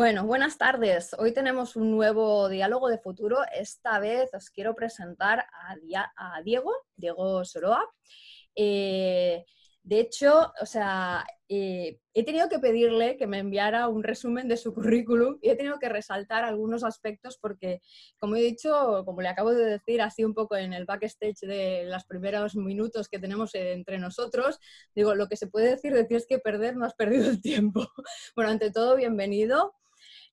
Bueno, buenas tardes. Hoy tenemos un nuevo diálogo de futuro. Esta vez os quiero presentar a, Diego, Diego Soroa. Eh, de hecho, o sea, eh, he tenido que pedirle que me enviara un resumen de su currículum y he tenido que resaltar algunos aspectos porque, como he dicho, como le acabo de decir, así un poco en el backstage de los primeros minutos que tenemos entre nosotros, digo, lo que se puede decir de ti es que perder no has perdido el tiempo. Bueno, ante todo, bienvenido.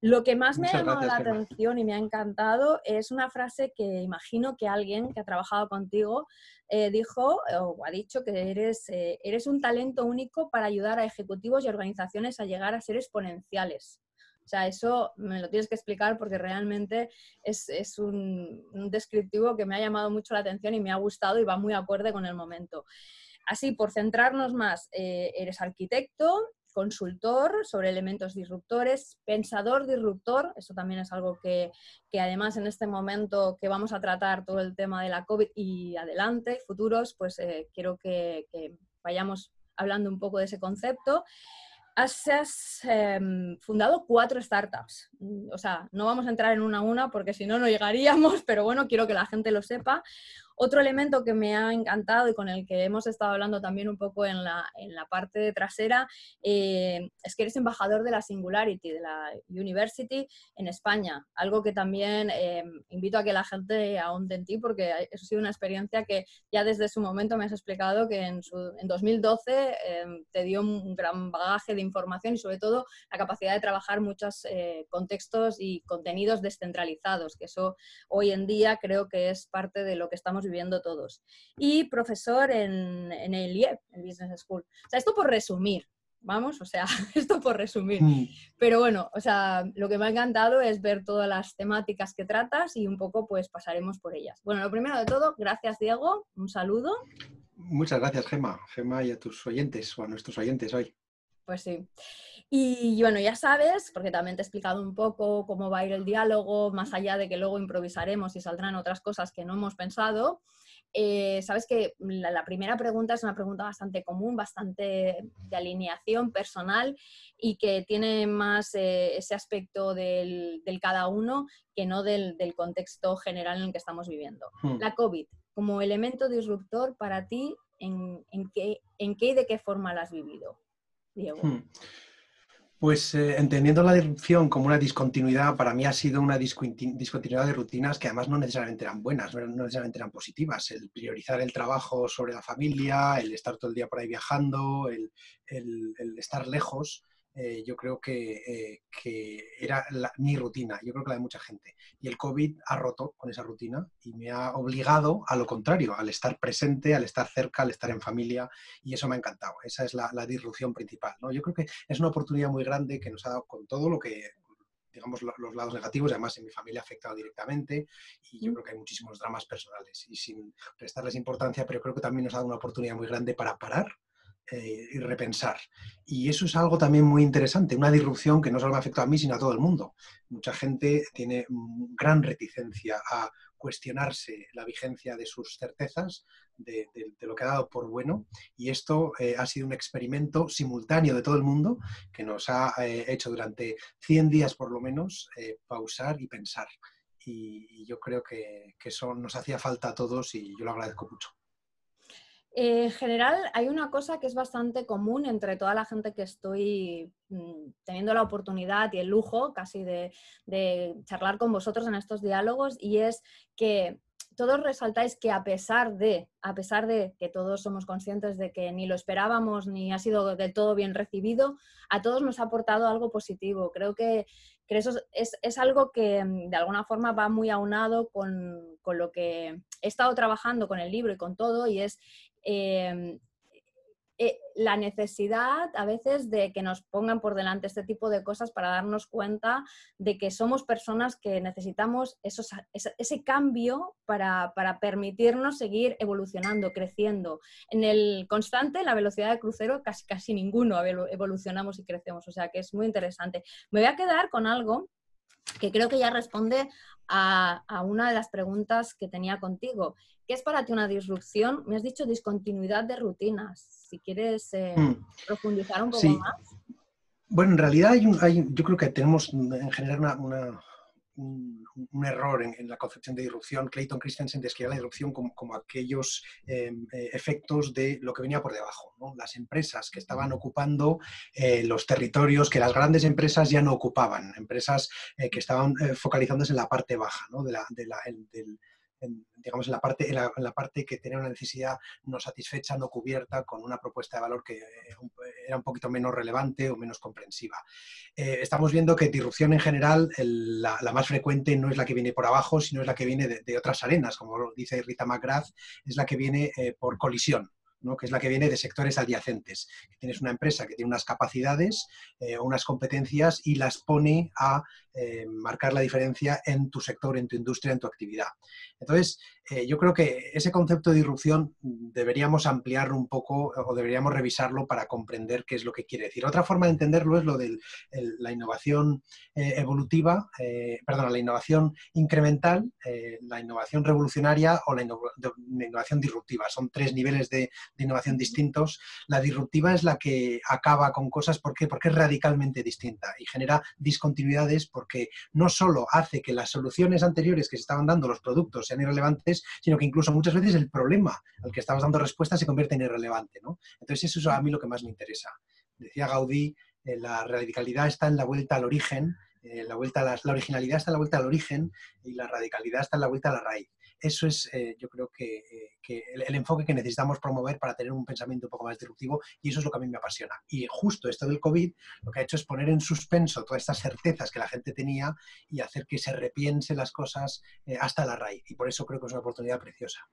Lo que más me ha llamado la atención y me ha encantado es una frase que imagino que alguien que ha trabajado contigo eh, dijo o ha dicho que eres, eh, eres un talento único para ayudar a ejecutivos y organizaciones a llegar a ser exponenciales. O sea, eso me lo tienes que explicar porque realmente es, un, descriptivo que me ha llamado mucho la atención y me ha gustado y va muy acorde con el momento. Así, por centrarnos más, eh, eres arquitecto, consultor sobre elementos disruptores, pensador disruptor, eso también es algo que, además en este momento que vamos a tratar todo el tema de la COVID y adelante, futuros, pues eh, quiero que, vayamos hablando un poco de ese concepto. Has, em, fundado cuatro startups. O sea, no vamos a entrar en una a una porque si no, no llegaríamos, pero bueno, quiero que la gente lo sepa. Otro elemento que me ha encantado y con el que hemos estado hablando también un poco en la, en la parte trasera eh, es que eres embajador de la Singularity, de la University en España. Algo que también eh, invito a que la gente ahonde en ti porque eso ha sido una experiencia que ya desde su momento me has explicado que en, en 2012 eh, te dio un gran bagaje de información y sobre todo la capacidad de trabajar muchos contextos y contenidos descentralizados, que eso hoy en día creo que es parte de lo que estamos viviendo todos. Y profesor en, el IEP, en Business School. O sea, esto por resumir, vamos, o sea, esto por resumir. Mm. Pero bueno, o sea, lo que me ha encantado es ver todas las temáticas que tratas y un poco pues pasaremos por ellas. Bueno, lo primero de todo, gracias Diego, un saludo. Muchas gracias Gema, Gema y a tus oyentes o a nuestros oyentes hoy. Pues sí. Y bueno, ya sabes, porque también te he explicado un poco cómo va a ir el diálogo, más allá de que luego improvisaremos y saldrán otras cosas que no hemos pensado. Eh, sabes que la, primera pregunta es una pregunta bastante común, bastante de alineación personal y que tiene más eh, ese aspecto del, cada uno que no del, contexto general en el que estamos viviendo. Hmm. La COVID, como elemento disruptor para ti, ¿en, qué, ¿en qué y de qué forma la has vivido? Hmm. Pues eh, entendiendo la disrupción como una discontinuidad, para mí ha sido una discontinuidad de rutinas que además no necesariamente eran buenas, no, necesariamente eran positivas. El priorizar el trabajo sobre la familia, el estar todo el día por ahí viajando, el estar lejos, eh, yo creo que, eh, era mi rutina, yo creo que la de mucha gente. Y el COVID ha roto con esa rutina y me ha obligado a lo contrario, al estar presente, al estar cerca, al estar en familia, y eso me ha encantado. Esa es la, disrupción principal. ¿no? Yo creo que es una oportunidad muy grande que nos ha dado con todo lo que digamos, los lados negativos, además en mi familia ha afectado directamente y yo creo que hay muchísimos dramas personales y sin restarles importancia, pero creo que también nos ha dado una oportunidad muy grande para parar, eh, y repensar. Y eso es algo también muy interesante, una disrupción que no solo me afectado a mí, sino a todo el mundo. Mucha gente tiene gran reticencia a cuestionarse la vigencia de sus certezas, de, lo que ha dado por bueno, y esto eh, ha sido un experimento simultáneo de todo el mundo que nos ha eh, hecho durante 100 días por lo menos pausar y pensar. Y, yo creo que eso nos hacía falta a todos y yo lo agradezco mucho. En general, hay una cosa que es bastante común entre toda la gente que estoy mm, teniendo la oportunidad y el lujo casi de, charlar con vosotros en estos diálogos y es que todos resaltáis que a pesar de, a pesar de que todos somos conscientes de que ni lo esperábamos ni ha sido del todo bien recibido, a todos nos ha aportado algo positivo. Creo que, eso es, algo que mm, de alguna forma va muy aunado con, con, lo que he estado trabajando con el libro y con todo, y es Em, eh, la necesidad a veces de que nos pongan por delante este tipo de cosas para darnos cuenta de que somos personas que necesitamos ese, cambio para, permitirnos seguir evolucionando, creciendo. En el constante, la velocidad de crucero, casi, casi ninguno evolucionamos y crecemos, o sea que es muy interesante. Me voy a quedar con algo que creo que ya responde a, a una de las preguntas que tenía contigo ¿Qué es para ti una disrupción? Me has dicho discontinuidad de rutinas. Si quieres eh, mm. profundizar un poco más. Bueno, en realidad hay, yo creo que tenemos en general una un, error en, la concepción de disrupción. Clayton Christensen describe la disrupción como, aquellos em, eh, efectos de lo que venía por debajo. Las empresas que estaban ocupando eh, los territorios que las grandes empresas ya no ocupaban, empresas eh, que estaban focalizándose en la parte baja de la, del, digamos, en la, parte, en la, parte que tenía una necesidad no satisfecha, no cubierta, con una propuesta de valor que eh, era un poquito menos relevante o menos comprensiva. Eh, estamos viendo que disrupción en general, la, más frecuente no es la que viene por abajo, sino es la que viene de, otras arenas, como dice Rita McGrath, es la que viene eh, por colisión que es la que viene de sectores adyacentes. Tienes una empresa que tiene unas capacidades o unas competencias y las pone a eh, marcar la diferencia en tu sector, en tu industria, en tu actividad. Entonces, eh, yo creo que ese concepto de disrupción deberíamos ampliarlo un poco o deberíamos revisarlo para comprender qué es lo que quiere decir. Otra forma de entenderlo es lo de la innovación eh, evolutiva, perdón, la innovación incremental, la innovación revolucionaria o la, innovación disruptiva. Son tres niveles de, de, innovación distintos. La disruptiva es la que acaba con cosas porque, porque es radicalmente distinta y genera discontinuidades por porque no solo hace que las soluciones anteriores que se estaban dando, los productos, sean irrelevantes, sino que incluso muchas veces el problema al que estabas dando respuesta se convierte en irrelevante. ¿no? Entonces eso es a mí lo que más me interesa. Decía Gaudí, eh, la radicalidad está en la vuelta al origen, eh, la, vuelta la, la originalidad está en la vuelta al origen y la radicalidad está en la vuelta a la raíz. Eso es, eh, yo creo que, eh, el, enfoque que necesitamos promover para tener un pensamiento un poco más disruptivo y eso es lo que a mí me apasiona. Y justo esto del COVID lo que ha hecho es poner en suspenso todas estas certezas que la gente tenía y hacer que se repiense las cosas eh, hasta la raíz. Y por eso creo que es una oportunidad preciosa.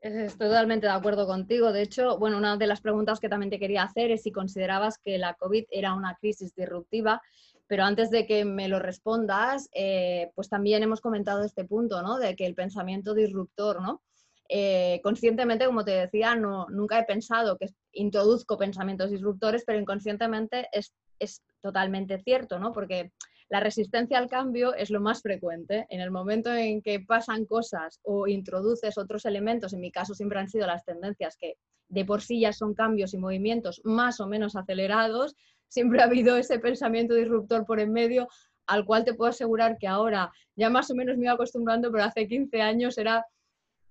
Estoy totalmente de acuerdo contigo. De hecho, bueno, una de las preguntas que también te quería hacer es si considerabas que la COVID era una crisis disruptiva pero antes de que me lo respondas, eh, pues también hemos comentado este punto, ¿no? De que el pensamiento disruptor, ¿no? Eh, conscientemente, como te decía, no, nunca he pensado que introduzco pensamientos disruptores, pero inconscientemente es, es totalmente cierto, ¿no? Porque la resistencia al cambio es lo más frecuente. En el momento en que pasan cosas o introduces otros elementos, en mi caso siempre han sido las tendencias que de por sí ya son cambios y movimientos más o menos acelerados, siempre ha habido ese pensamiento disruptor por en medio, al cual te puedo asegurar que ahora ya más o menos me iba acostumbrando, pero hace 15 años era,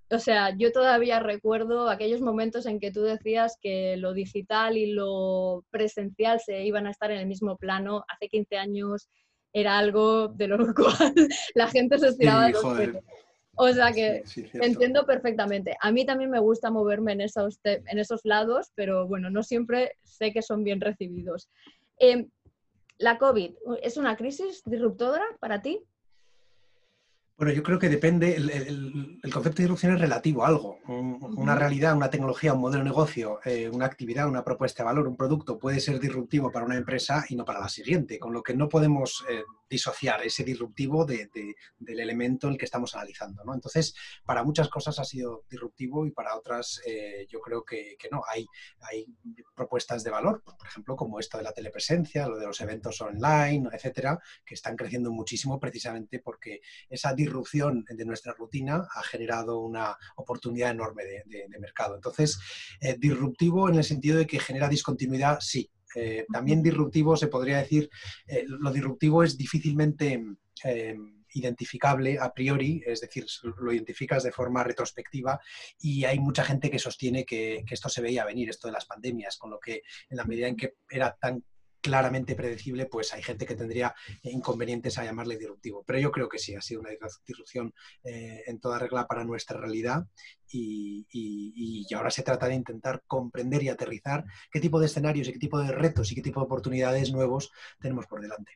o sea, yo todavía recuerdo aquellos momentos en que tú decías que lo digital y lo presencial se iban a estar en el mismo plano. Hace 15 años era algo de lo cual la gente se estiraba de los o sea que entiendo perfectamente. A mí también me gusta moverme en esos, en esos lados, pero bueno, no siempre sé que son bien recibidos. Em, ¿La COVID es una crisis disruptora para ti? Bueno, yo creo que depende, el, concepto de disrupción es relativo a algo. una realidad, una tecnología, un modelo de negocio, eh, una actividad, una propuesta de valor, un producto puede ser disruptivo para una empresa y no para la siguiente, con lo que no podemos eh, disociar ese disruptivo del elemento en el que estamos analizando. ¿no? Entonces, para muchas cosas ha sido disruptivo y para otras eh, yo creo que, no. Hay, hay propuestas de valor, pues, por ejemplo, como esto de la telepresencia, lo de los eventos online, etcétera, que están creciendo muchísimo precisamente porque esa disrupción de nuestra rutina ha generado una oportunidad enorme de, mercado. Entonces, eh, disruptivo en el sentido de que genera discontinuidad, sí, eh, también disruptivo se podría decir, eh, lo disruptivo es difícilmente identificable a priori, es decir, lo identificas de forma retrospectiva y hay mucha gente que sostiene que, que, esto se veía venir, esto de las pandemias, con lo que en la medida en que era tan claramente predecible, pues hay gente que tendría inconvenientes a llamarle disruptivo. Pero yo creo que sí, ha sido una disrupción eh, en toda regla para nuestra realidad y, ahora se trata de intentar comprender y aterrizar qué tipo de escenarios y qué tipo de retos y qué tipo de oportunidades nuevos tenemos por delante.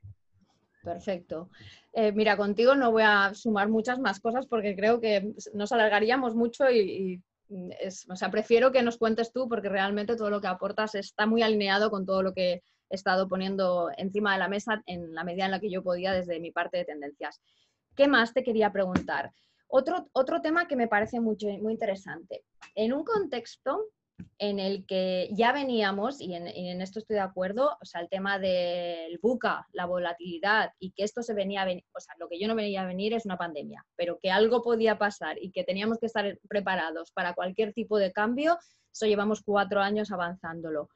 Perfecto. Eh, mira, contigo no voy a sumar muchas más cosas porque creo que nos alargaríamos mucho y, o sea, prefiero que nos cuentes tú porque realmente todo lo que aportas está muy alineado con todo lo que he estado poniendo encima de la mesa en la medida en la que yo podía desde mi parte de tendencias. ¿Qué más te quería preguntar? Otro, otro tema que me parece mucho, muy interesante. En un contexto en el que ya veníamos, y en, esto estoy de acuerdo, o sea, el tema del buca, la volatilidad y que esto se venía a venir, o sea, lo que yo no venía a venir es una pandemia, pero que algo podía pasar y que teníamos que estar preparados para cualquier tipo de cambio, eso llevamos cuatro años avanzándolo.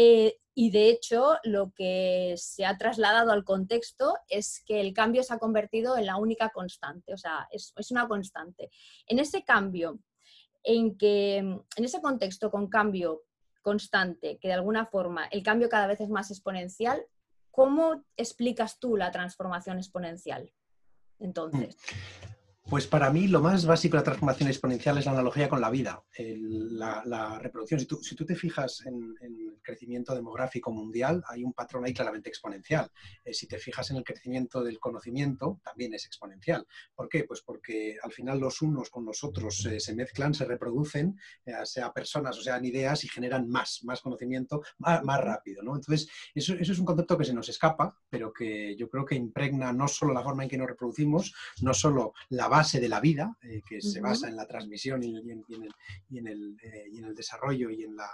Eh, y de hecho, lo que se ha trasladado al contexto es que el cambio se ha convertido en la única constante, o sea, es, es una constante. En ese cambio, en que en ese contexto con cambio constante, que de alguna forma el cambio cada vez es más exponencial, ¿cómo explicas tú la transformación exponencial? Entonces. Mm. Pues para mí lo más básico de la transformación exponencial es la analogía con la vida, la, reproducción. Si tú, te fijas en, el crecimiento demográfico mundial, hay un patrón ahí claramente exponencial. Eh, si te fijas en el crecimiento del conocimiento, también es exponencial. ¿Por qué? Pues porque al final los unos con los otros eh, se mezclan, se reproducen, eh, sea personas o sean ideas, y generan más, más conocimiento más, rápido. ¿no? Entonces, eso, eso es un concepto que se nos escapa, pero que yo creo que impregna no solo la forma en que nos reproducimos, no solo la base, base de la vida, eh, que se basa en la transmisión y, en, el, y, en el, eh, y en el desarrollo y en la,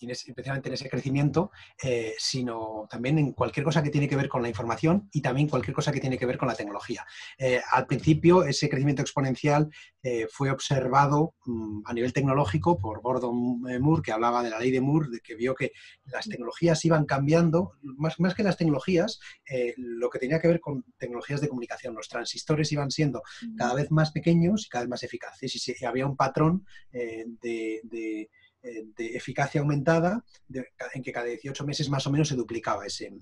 y, especialmente en ese crecimiento, eh, sino también en cualquier cosa que tiene que ver con la información y también cualquier cosa que tiene que ver con la tecnología. Eh, al principio, ese crecimiento exponencial eh, fue observado mm, a nivel tecnológico por Gordon Moore, que hablaba de la ley de Moore, de que vio que las tecnologías iban cambiando, más, más que las tecnologías, lo que tenía que ver con tecnologías de comunicación. Los transistores iban siendo cada vez más pequeños y cada vez más eficaces y, había un patrón de de eficacia aumentada en que cada 18 meses más o menos se duplicaba ese,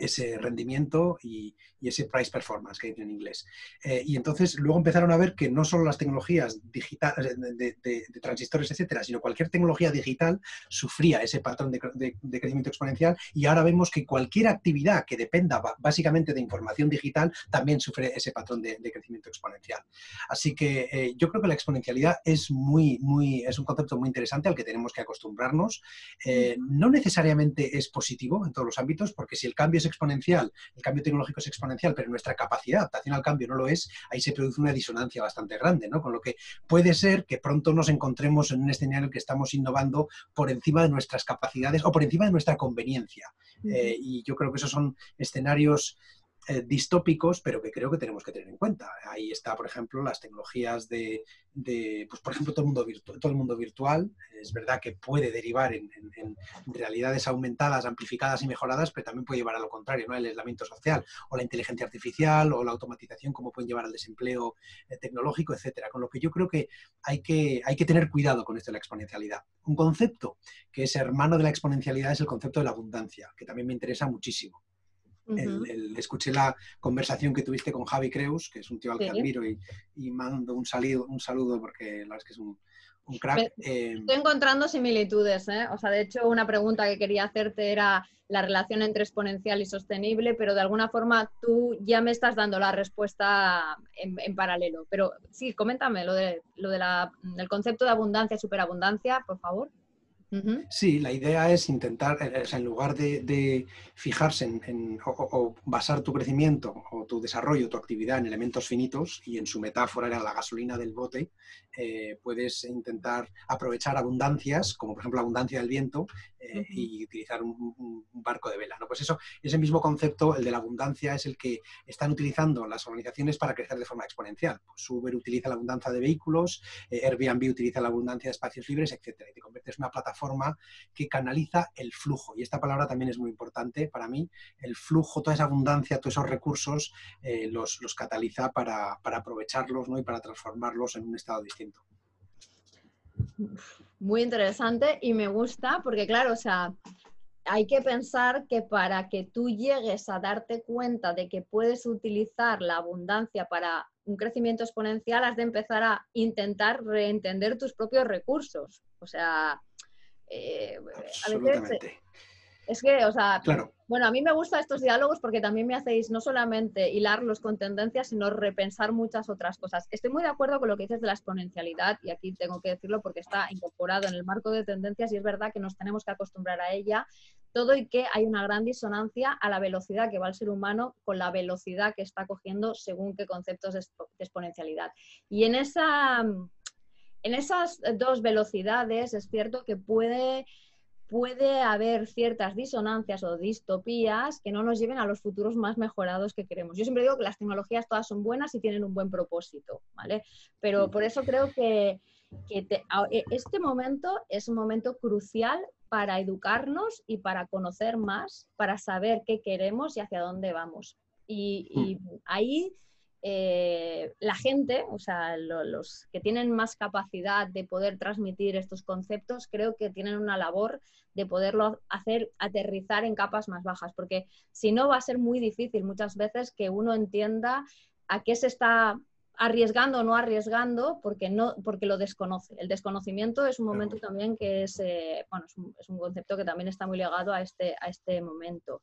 ese rendimiento y, ese price performance que dicen en inglés. Eh, y entonces luego empezaron a ver que no solo las tecnologías digitales, de, transistores, etcétera, sino cualquier tecnología digital sufría ese patrón de, crecimiento exponencial y ahora vemos que cualquier actividad que dependa básicamente de información digital también sufre ese patrón de, crecimiento exponencial. Así que eh, yo creo que la exponencialidad es, muy, muy, es un concepto muy interesante al que tenemos que acostumbrarnos. Eh, no necesariamente es positivo en todos los ámbitos, porque si el cambio es exponencial, el cambio tecnológico es exponencial, pero nuestra capacidad de adaptación al cambio no lo es, ahí se produce una disonancia bastante grande, ¿no? Con lo que puede ser que pronto nos encontremos en un escenario en el que estamos innovando por encima de nuestras capacidades o por encima de nuestra conveniencia. Eh, y yo creo que esos son escenarios eh, distópicos, pero que creo que tenemos que tener en cuenta. Ahí está, por ejemplo, las tecnologías de, pues, por ejemplo, todo el, mundo todo el mundo virtual. Es verdad que puede derivar en, realidades aumentadas, amplificadas y mejoradas, pero también puede llevar a lo contrario, ¿no? El aislamiento social o la inteligencia artificial o la automatización, como pueden llevar al desempleo eh, tecnológico, etcétera. Con lo que yo creo que hay, que hay que tener cuidado con esto de la exponencialidad. Un concepto que es hermano de la exponencialidad es el concepto de la abundancia, que también me interesa muchísimo escuché la conversación que tuviste con Javi Creus, que es un tío al que admiro y, mando un, saludo, un saludo porque la verdad es que es un, crack. Eh, estoy encontrando similitudes, ¿eh? O sea, de hecho, una pregunta que quería hacerte era la relación entre exponencial y sostenible, pero de alguna forma tú ya me estás dando la respuesta en, paralelo. Pero sí, coméntame lo, de, lo de del concepto de abundancia, superabundancia, por favor. Sí, la idea es intentar, eh, en lugar de, fijarse en, o, basar tu crecimiento o tu desarrollo, tu actividad en elementos finitos, y en su metáfora era la gasolina del bote, eh, puedes intentar aprovechar abundancias, como por ejemplo la abundancia del viento, eh, y utilizar un, barco de vela. ¿no? Pues eso, ese mismo concepto, el de la abundancia, es el que están utilizando las organizaciones para crecer de forma exponencial. Pues Uber utiliza la abundancia de vehículos, Airbnb utiliza la abundancia de espacios libres, etc. Y te conviertes en una plataforma forma que canaliza el flujo. Y esta palabra también es muy importante para mí. El flujo, toda esa abundancia, todos esos recursos, eh, los, cataliza para, aprovecharlos ¿no? y para transformarlos en un estado distinto. Muy interesante y me gusta porque, claro, o sea, hay que pensar que para que tú llegues a darte cuenta de que puedes utilizar la abundancia para un crecimiento exponencial, has de empezar a intentar reentender tus propios recursos. O sea, eh, Absolutamente. Es que, o sea, bueno, a mí me gustan estos diálogos porque también me hacéis no solamente hilarlos con tendencias, sino repensar muchas otras cosas. Estoy muy de acuerdo con lo que dices de la exponencialidad y aquí tengo que decirlo porque está incorporado en el marco de tendencias y es verdad que nos tenemos que acostumbrar a ella, todo y que hay una gran disonancia a la velocidad que va el ser humano con la velocidad que está cogiendo según qué conceptos de exponencialidad. Y en esa en esas dos velocidades es cierto que puede, puede haber ciertas disonancias o distopías que no nos lleven a los futuros más mejorados que queremos. Yo siempre digo que las tecnologías todas son buenas y tienen un buen propósito, ¿vale? Pero por eso creo que, que e, este momento es un momento crucial para educarnos y para conocer más, para saber qué queremos y hacia dónde vamos. Y, mm. ahí eh, la gente, o sea, los que tienen más capacidad de poder transmitir estos conceptos, creo que tienen una labor de poderlo hacer aterrizar en capas más bajas, porque si no va a ser muy difícil muchas veces que uno entienda a qué se está arriesgando o no arriesgando porque, no, porque lo desconoce. El desconocimiento es un momento también que es, eh, bueno, es un, es un, concepto que también está muy ligado a este, a este momento.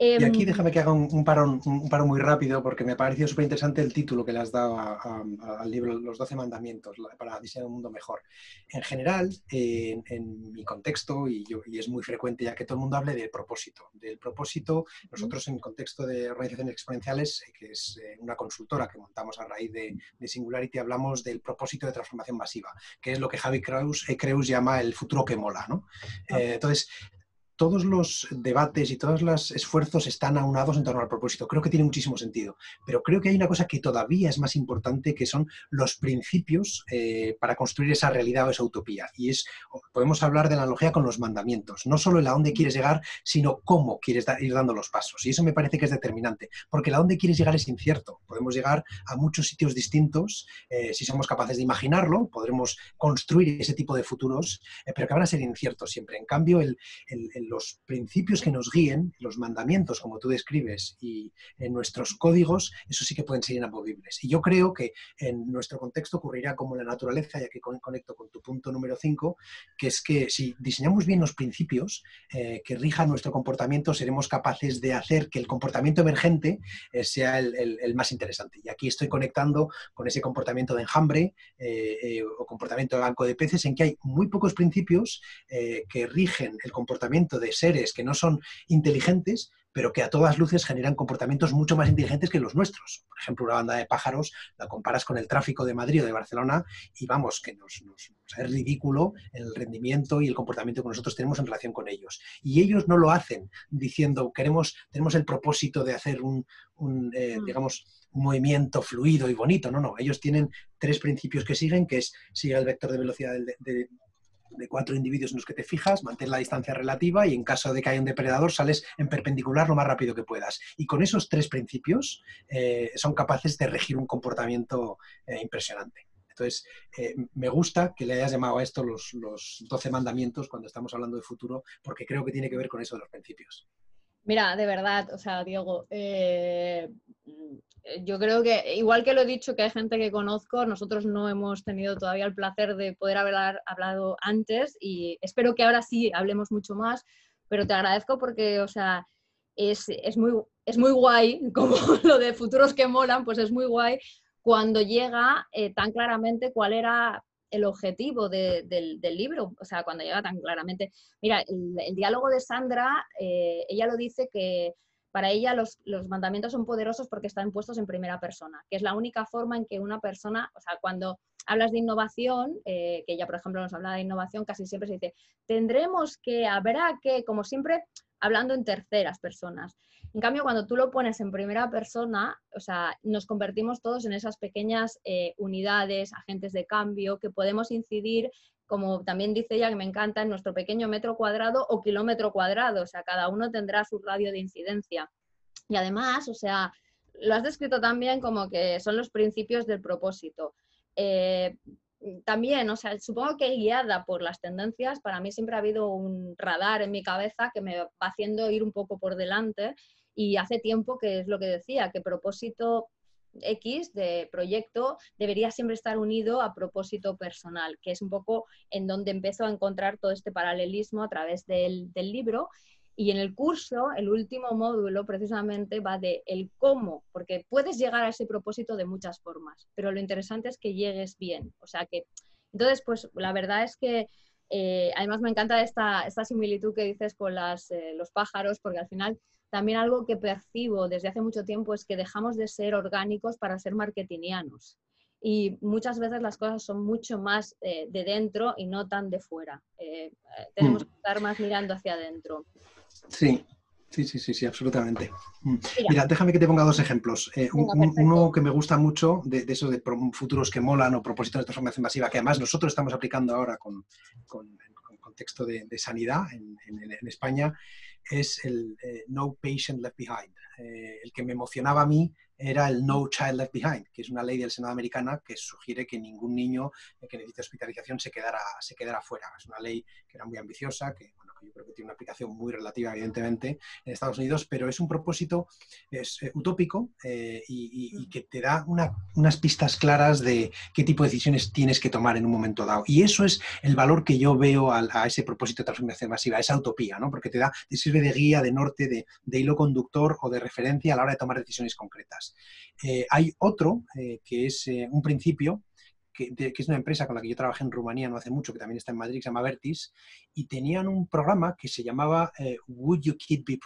Y aquí em, déjame que haga un, paro, un paro muy rápido porque me ha parecido súper interesante el título que le has dado al libro Los Doce Mandamientos para diseñar un mundo mejor. En general, en, mi contexto, y, yo, y, es muy frecuente ya que todo el mundo hable del propósito. Del propósito, nosotros en el contexto de organizaciones exponenciales, eh, que es eh, una consultora que montamos a raíz de, Singularity, hablamos del propósito de transformación masiva, que es lo que Javi Kreus, eh, Kreus llama el futuro que mola. ¿no? Entonces, todos los debates y todos los esfuerzos están aunados en torno al propósito. Creo que tiene muchísimo sentido. Pero creo que hay una cosa que todavía es más importante, que son los principios eh, para construir esa realidad o esa utopía. Y es, podemos hablar de la analogía con los mandamientos. No solo el a dónde quieres llegar, sino cómo quieres ir dando los pasos. Y eso me parece que es determinante. Porque el a dónde quieres llegar es incierto. Podemos llegar a muchos sitios distintos. Eh, si somos capaces de imaginarlo, podremos construir ese tipo de futuros, eh, pero que van a ser inciertos siempre. En cambio, el los principios que nos guíen, los mandamientos, como tú describes, y en nuestros códigos, eso sí que pueden ser inamovibles. Y yo creo que en nuestro contexto ocurrirá como la naturaleza, ya que conecto con tu punto número 5, que es que si diseñamos bien los principios eh, que rijan nuestro comportamiento, seremos capaces de hacer que el comportamiento emergente eh, sea el, más interesante. Y aquí estoy conectando con ese comportamiento de enjambre eh, o comportamiento de banco de peces, en que hay muy pocos principios que rigen el comportamiento de seres que no son inteligentes, pero que a todas luces generan comportamientos mucho más inteligentes que los nuestros. Por ejemplo, una banda de pájaros la comparas con el tráfico de Madrid o de Barcelona y vamos, que nos, es ridículo el rendimiento y el comportamiento que nosotros tenemos en relación con ellos. Y ellos no lo hacen diciendo, queremos, tenemos el propósito de hacer un, eh, mm. digamos, un movimiento fluido y bonito. No, no, ellos tienen tres principios que siguen, que es sigue el vector de velocidad de, de cuatro individuos en los que te fijas, mantén la distancia relativa y en caso de que haya un depredador sales en perpendicular lo más rápido que puedas. Y con esos tres principios eh, son capaces de regir un comportamiento eh, impresionante. Entonces, eh, me gusta que le hayas llamado a esto los, los 12 mandamientos cuando estamos hablando de futuro, porque creo que tiene que ver con eso de los principios. Mira, de verdad, o sea, Diego, eh, yo creo que, igual que lo he dicho, que hay gente que conozco, nosotros no hemos tenido todavía el placer de poder haber hablado antes y espero que ahora sí hablemos mucho más, pero te agradezco porque, o sea, es, muy, es muy guay, como lo de futuros que molan, pues es muy guay cuando llega eh, tan claramente cuál era el objetivo del, libro, o sea, cuando llega tan claramente. Mira, el, diálogo de Sandra, eh, ella lo dice que para ella los, mandamientos son poderosos porque están puestos en primera persona, que es la única forma en que una persona, o sea, cuando hablas de innovación, eh, que ella, por ejemplo, nos habla de innovación, casi siempre se dice, tendremos que, habrá que, como siempre, hablando en terceras personas. En cambio, cuando tú lo pones en primera persona, o sea, nos convertimos todos en esas pequeñas eh, unidades, agentes de cambio, que podemos incidir como también dice ella, que me encanta, en nuestro pequeño metro cuadrado o kilómetro cuadrado, o sea, cada uno tendrá su radio de incidencia. Y además, o sea, lo has descrito también como que son los principios del propósito. Eh, también, o sea, supongo que guiada por las tendencias, para mí siempre ha habido un radar en mi cabeza que me va haciendo ir un poco por delante y hace tiempo que es lo que decía, que propósito X de proyecto debería siempre estar unido a propósito personal, que es un poco en donde empezó a encontrar todo este paralelismo a través del, libro. Y en el curso, el último módulo precisamente va de el cómo, porque puedes llegar a ese propósito de muchas formas, pero lo interesante es que llegues bien. O sea que, entonces, pues la verdad es que eh, además me encanta esta, esta similitud que dices con las, eh, los pájaros, porque al final también algo que percibo desde hace mucho tiempo es que dejamos de ser orgánicos para ser marketingianos. Y muchas veces las cosas son mucho más eh, de dentro y no tan de fuera. Eh, eh, tenemos mm. que estar más mirando hacia adentro. Sí, Sí, sí, sí, sí, absolutamente. Mm. Mira, déjame que te ponga dos ejemplos. uno que me gusta mucho de, esos de futuros que molan o propósitos de transformación masiva, que además nosotros estamos aplicando ahora con, contexto de, sanidad en, España es el No Patient Left Behind. el que me emocionaba a mí era el No Child Left Behind, que es una ley del Senado americana que sugiere que ningún niño que necesite hospitalización se quedara, se quedara fuera. Es una ley que era muy ambiciosa, que yo creo que tiene una aplicación muy relativa, evidentemente, en Estados Unidos, pero es un propósito es, eh, utópico eh, y, que te da unas pistas claras de qué tipo de decisiones tienes que tomar en un momento dado. Y eso es el valor que yo veo a, ese propósito de transformación masiva, esa utopía, ¿no? porque te, da, te sirve de guía, de norte, de, hilo conductor o de referencia a la hora de tomar decisiones concretas. Eh, hay otro que es un principio que, es una empresa con la que yo trabajé en Rumanía no hace mucho, que también está en Madrid, que se llama Vertis, y tenían un programa que se llamaba eh, Would, Your Kid be,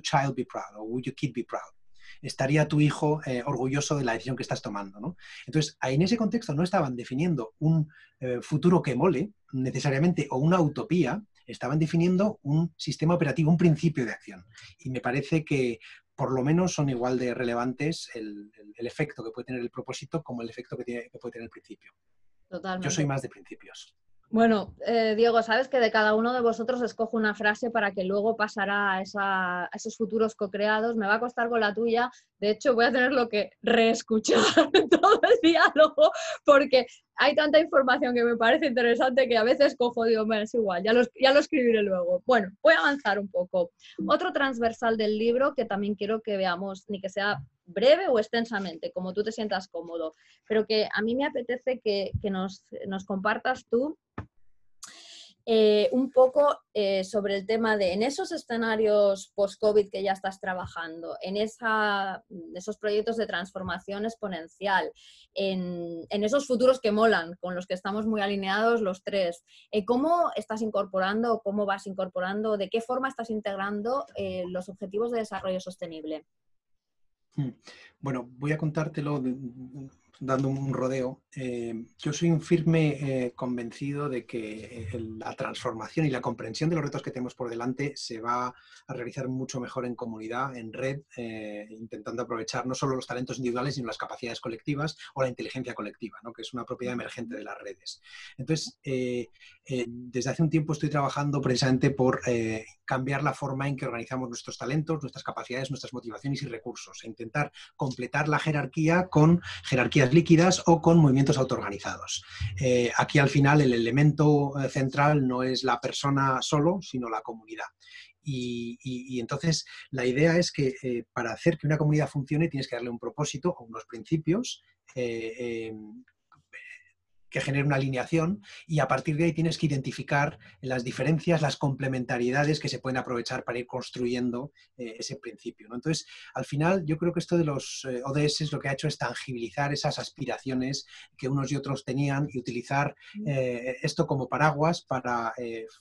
Child Be Proud? o Would Your Kid Be Proud? estaría tu hijo eh, orgulloso de la decisión que estás tomando. ¿no? Entonces, en ese contexto no estaban definiendo un eh, futuro que mole necesariamente o una utopía, estaban definiendo un sistema operativo, un principio de acción. Y me parece que por lo menos son igual de relevantes el, efecto que puede tener el propósito como el efecto que, que puede tener el principio. Totalmente. Yo soy más de principios. Bueno, eh, Diego, sabes que de cada uno de vosotros escojo una frase para que luego pasará a, esos futuros co-creados. Me va a costar con la tuya. De hecho, voy a tener lo que reescuchar todo el diálogo porque hay tanta información que me parece interesante que a veces cojo, digo, bueno, es igual, ya lo escribiré luego. Bueno, voy a avanzar un poco. Otro transversal del libro que también quiero que veamos, ni que sea breve o extensamente, como tú te sientas cómodo, pero que a mí me apetece que, nos, nos compartas tú eh, un poco eh, sobre el tema de en esos escenarios post-COVID que ya estás trabajando, en esa, esos proyectos de transformación exponencial, en, esos futuros que molan, con los que estamos muy alineados los tres, eh, ¿cómo estás incorporando, cómo vas incorporando, de qué forma estás integrando los objetivos de desarrollo sostenible? Hmm. Bueno, voy a contártelo dando un rodeo, eh, yo soy un firme eh, convencido de que eh, la transformación y la comprensión de los retos que tenemos por delante se va a realizar mucho mejor en comunidad, en red, intentando aprovechar no solo los talentos individuales, sino las capacidades colectivas o la inteligencia colectiva, ¿no? que es una propiedad emergente de las redes. Entonces, desde hace un tiempo estoy trabajando precisamente por cambiar la forma en que organizamos nuestros talentos, nuestras capacidades, nuestras motivaciones y recursos, e intentar completar la jerarquía con jerarquías líquidas o con movimientos autoorganizados. Eh, aquí al final el elemento eh, central no es la persona solo, sino la comunidad. Y, entonces la idea es que eh, para hacer que una comunidad funcione tienes que darle un propósito o unos principios que genere una alineación y a partir de ahí tienes que identificar las diferencias, las complementariedades que se pueden aprovechar para ir construyendo eh, ese principio. Entonces, al final, yo creo que esto de los eh, ODS lo que ha hecho es tangibilizar esas aspiraciones que unos y otros tenían y utilizar eh, esto como paraguas para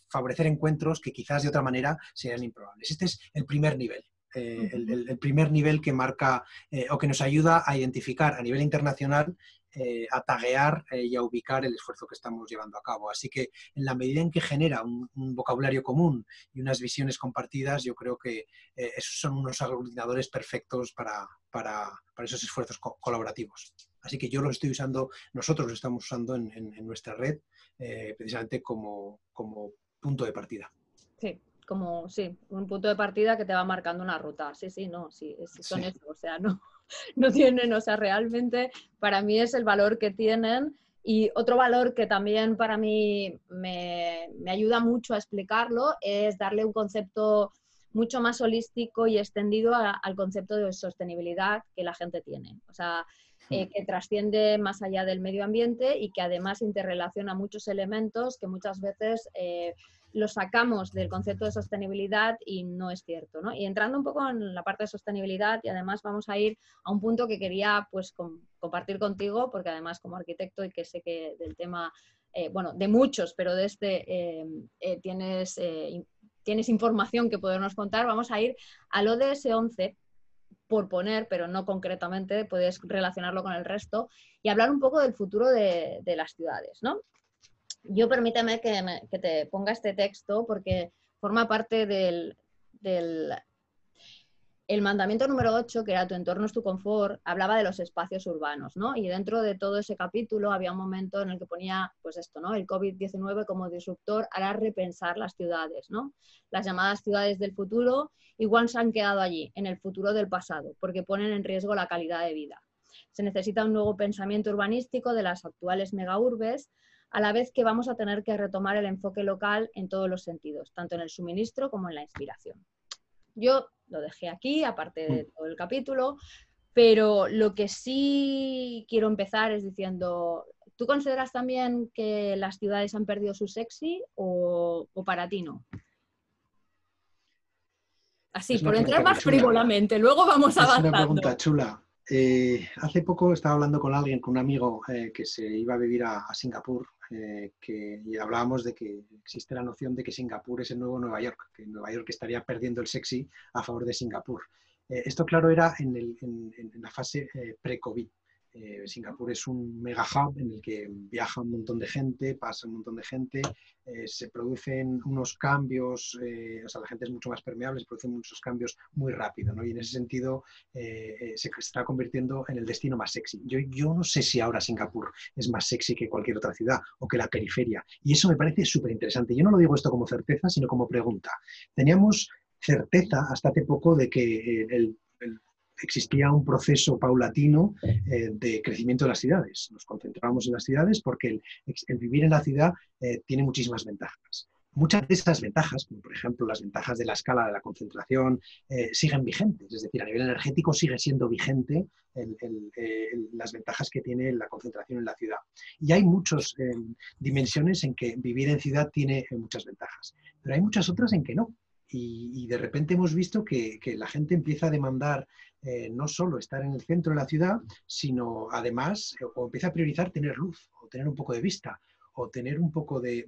favorecer encuentros que quizás de otra manera serían improbables. Este es el primer nivel. el, primer nivel que marca o que nos ayuda a identificar a nivel internacional eh, a taguear eh, y a ubicar el esfuerzo que estamos llevando a cabo. Así que en la medida en que genera un, vocabulario común y unas visiones compartidas, yo creo que eh, esos son unos aglutinadores perfectos para, para, esos esfuerzos colaborativos. Así que yo lo estoy usando, nosotros lo estamos usando en, nuestra red precisamente como, como punto de partida. Sí, como, sí, un punto de partida que te va marcando una ruta. Sí, sí, no, sí, son eso, o sea, no, no tienen, o sea, realmente para mí es el valor que tienen. Y otro valor que también para mí me, ayuda mucho a explicarlo es darle un concepto mucho más holístico y extendido al concepto de sostenibilidad que la gente tiene. O sea, eh, hmm. que trasciende más allá del medio ambiente y que además interrelaciona muchos elementos que muchas veces eh, lo sacamos del concepto de sostenibilidad y no es cierto. ¿no? Y entrando un poco en la parte de sostenibilidad y además vamos a ir a un punto que quería pues, compartir contigo, porque además como arquitecto y que sé que del tema, eh, bueno, de muchos, pero de este eh, eh, tienes, tienes información que podernos contar, vamos a ir al ODS 11 por poner, pero no concretamente, puedes relacionarlo con el resto, y hablar un poco del futuro de las ciudades, ¿no? Yo permíteme que, te ponga este texto porque forma parte del, el mandamiento número 8, que era tu entorno es tu confort, hablaba de los espacios urbanos, ¿no? Y dentro de todo ese capítulo había un momento en el que ponía, pues esto, ¿no? El COVID-19 como disruptor hará repensar las ciudades, ¿no? Las llamadas ciudades del futuro igual se han quedado allí, en el futuro del pasado, porque ponen en riesgo la calidad de vida. Se necesita un nuevo pensamiento urbanístico de las actuales megaurbes, a la vez que vamos a tener que retomar el enfoque local en todos los sentidos, tanto en el suministro como en la inspiración. Yo lo dejé aquí, aparte de mm. todo el capítulo, pero lo que sí quiero empezar es diciendo, ¿tú consideras también que las ciudades han perdido su sexy o, para ti no? Así, por entrar más frívolamente, luego vamos a avanzando. Es una pregunta chula. Eh, hace poco estaba hablando con alguien, con un amigo eh, que se iba a vivir a, Singapur, eh, que, y hablábamos de que existe la noción de que Singapur es el nuevo Nueva York, que Nueva York estaría perdiendo el sexy a favor de Singapur. esto, claro, era en, en la fase pre-COVID. Eh, Singapur es un mega hub en el que viaja un montón de gente, pasa un montón de gente, eh, se producen unos cambios, eh, o sea, la gente es mucho más permeable, se producen muchos cambios muy rápido, ¿no? Y en ese sentido se está convirtiendo en el destino más sexy. Yo, yo no sé si ahora Singapur es más sexy que cualquier otra ciudad o que la periferia. Y eso me parece súper interesante. Yo no lo digo esto como certeza, sino como pregunta. Teníamos certeza hasta hace poco de que el existía un proceso paulatino eh, de crecimiento de las ciudades. Nos concentramos en las ciudades porque el, vivir en la ciudad eh, tiene muchísimas ventajas. Muchas de esas ventajas, como por ejemplo las ventajas de la escala de la concentración, eh, siguen vigentes. Es decir, a nivel energético sigue siendo vigente las ventajas que tiene la concentración en la ciudad. Y hay muchas dimensiones en que vivir en ciudad tiene muchas ventajas, pero hay muchas otras en que no. Y, de repente hemos visto que, la gente empieza a demandar eh, no solo estar en el centro de la ciudad, sino además, eh, o empieza a priorizar tener luz, o tener un poco de vista, o tener un poco de,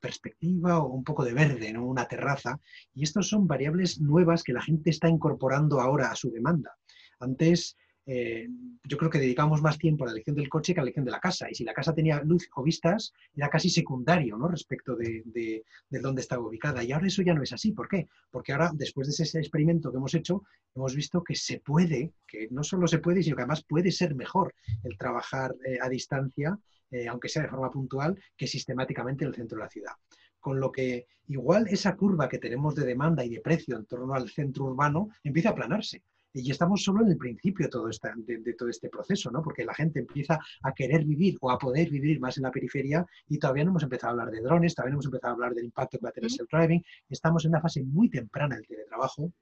perspectiva, o un poco de verde, ¿no? una terraza. Y estas son variables nuevas que la gente está incorporando ahora a su demanda. Antes eh, yo creo que dedicamos más tiempo a la elección del coche que a la elección de la casa. Y si la casa tenía luz o vistas, era casi secundario ¿no? respecto de, de, dónde estaba ubicada. Y ahora eso ya no es así. ¿Por qué? Porque ahora, después de ese experimento que hemos hecho, hemos visto que se puede, que no solo se puede, sino que además puede ser mejor el trabajar eh, a distancia, eh, aunque sea de forma puntual, que sistemáticamente en el centro de la ciudad con lo que igual esa curva que tenemos de demanda y de precio en torno al centro urbano empieza a aplanarse. Y estamos solo en el principio de todo, de, todo este proceso, ¿no? porque la gente empieza a querer vivir o a poder vivir más en la periferia y todavía no hemos empezado a hablar de drones, todavía no hemos empezado a hablar del impacto que va a tener el self-driving, estamos en una fase muy temprana del teletrabajo,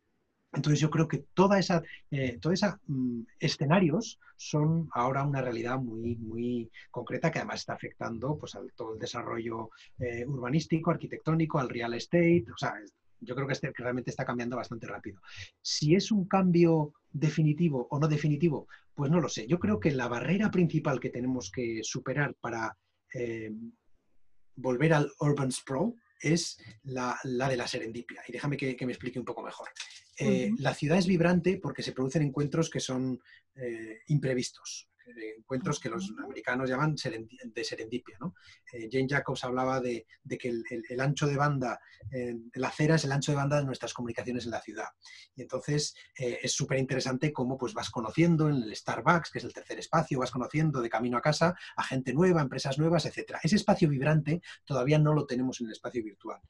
entonces yo creo que toda esa, eh, toda esa mm, escenarios son ahora una realidad muy, muy concreta que además está afectando pues, al todo el desarrollo eh, urbanístico, arquitectónico, al real estate, o sea, yo creo que, este, realmente está cambiando bastante rápido. Si es un cambio definitivo o no definitivo, pues no lo sé. Yo creo que la barrera principal que tenemos que superar para eh, volver al Urban Sprawl es la, de la serendipia. Y déjame que, me explique un poco mejor. Eh, la ciudad es vibrante porque se producen encuentros que son eh, imprevistos encuentros que los americanos llaman de serendipia. ¿no? Eh, Jane Jacobs hablaba de, que el, ancho de banda, eh, la acera es el ancho de banda de nuestras comunicaciones en la ciudad. Y entonces eh, es súper interesante cómo pues, vas conociendo en el Starbucks, que es el tercer espacio, vas conociendo de camino a casa a gente nueva, empresas nuevas, etc. Ese espacio vibrante todavía no lo tenemos en el espacio virtual.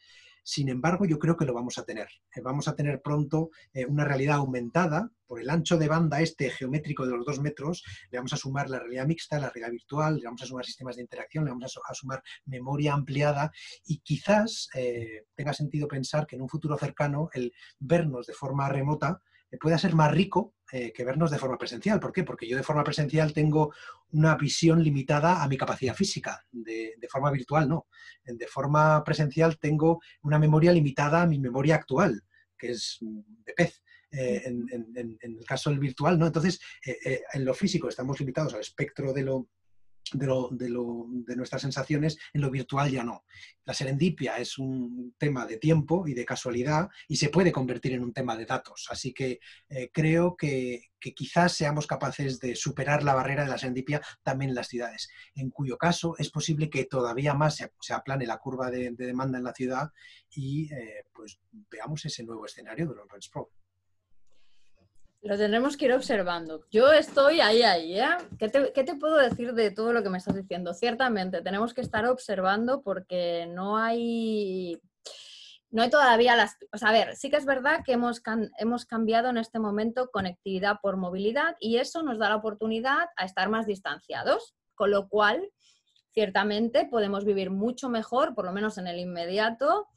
Sin embargo, yo creo que lo vamos a tener. Eh, vamos a tener pronto eh, una realidad aumentada por el ancho de banda este geométrico de los dos metros. Le vamos a sumar la realidad mixta, la realidad virtual, le vamos a sumar sistemas de interacción, le vamos a, sumar memoria ampliada y quizás eh, tenga sentido pensar que en un futuro cercano el vernos de forma remota pueda ser más rico eh, que vernos de forma presencial. ¿Por qué? Porque yo de forma presencial tengo una visión limitada a mi capacidad física, de, forma virtual no. De forma presencial tengo una memoria limitada a mi memoria actual, que es de pez. Eh, en, el caso del virtual, ¿no? Entonces, eh, en lo físico estamos limitados al espectro de lo, de, nuestras sensaciones, en lo virtual ya no. La serendipia es un tema de tiempo y de casualidad y se puede convertir en un tema de datos. Así que eh, creo que, quizás seamos capaces de superar la barrera de la serendipia también en las ciudades, en cuyo caso es posible que todavía más se, aplane la curva de, demanda en la ciudad y eh, pues veamos ese nuevo escenario de los Pro. Lo tendremos que ir observando. Yo estoy ahí, ahí, ¿eh? ¿Qué te, ¿Qué te, puedo decir de todo lo que me estás diciendo? Ciertamente, tenemos que estar observando porque no hay no hay todavía las... A ver, sí que es verdad que hemos, hemos cambiado en este momento conectividad por movilidad y eso nos da la oportunidad a estar más distanciados, con lo cual, ciertamente, podemos vivir mucho mejor, por lo menos en el inmediato,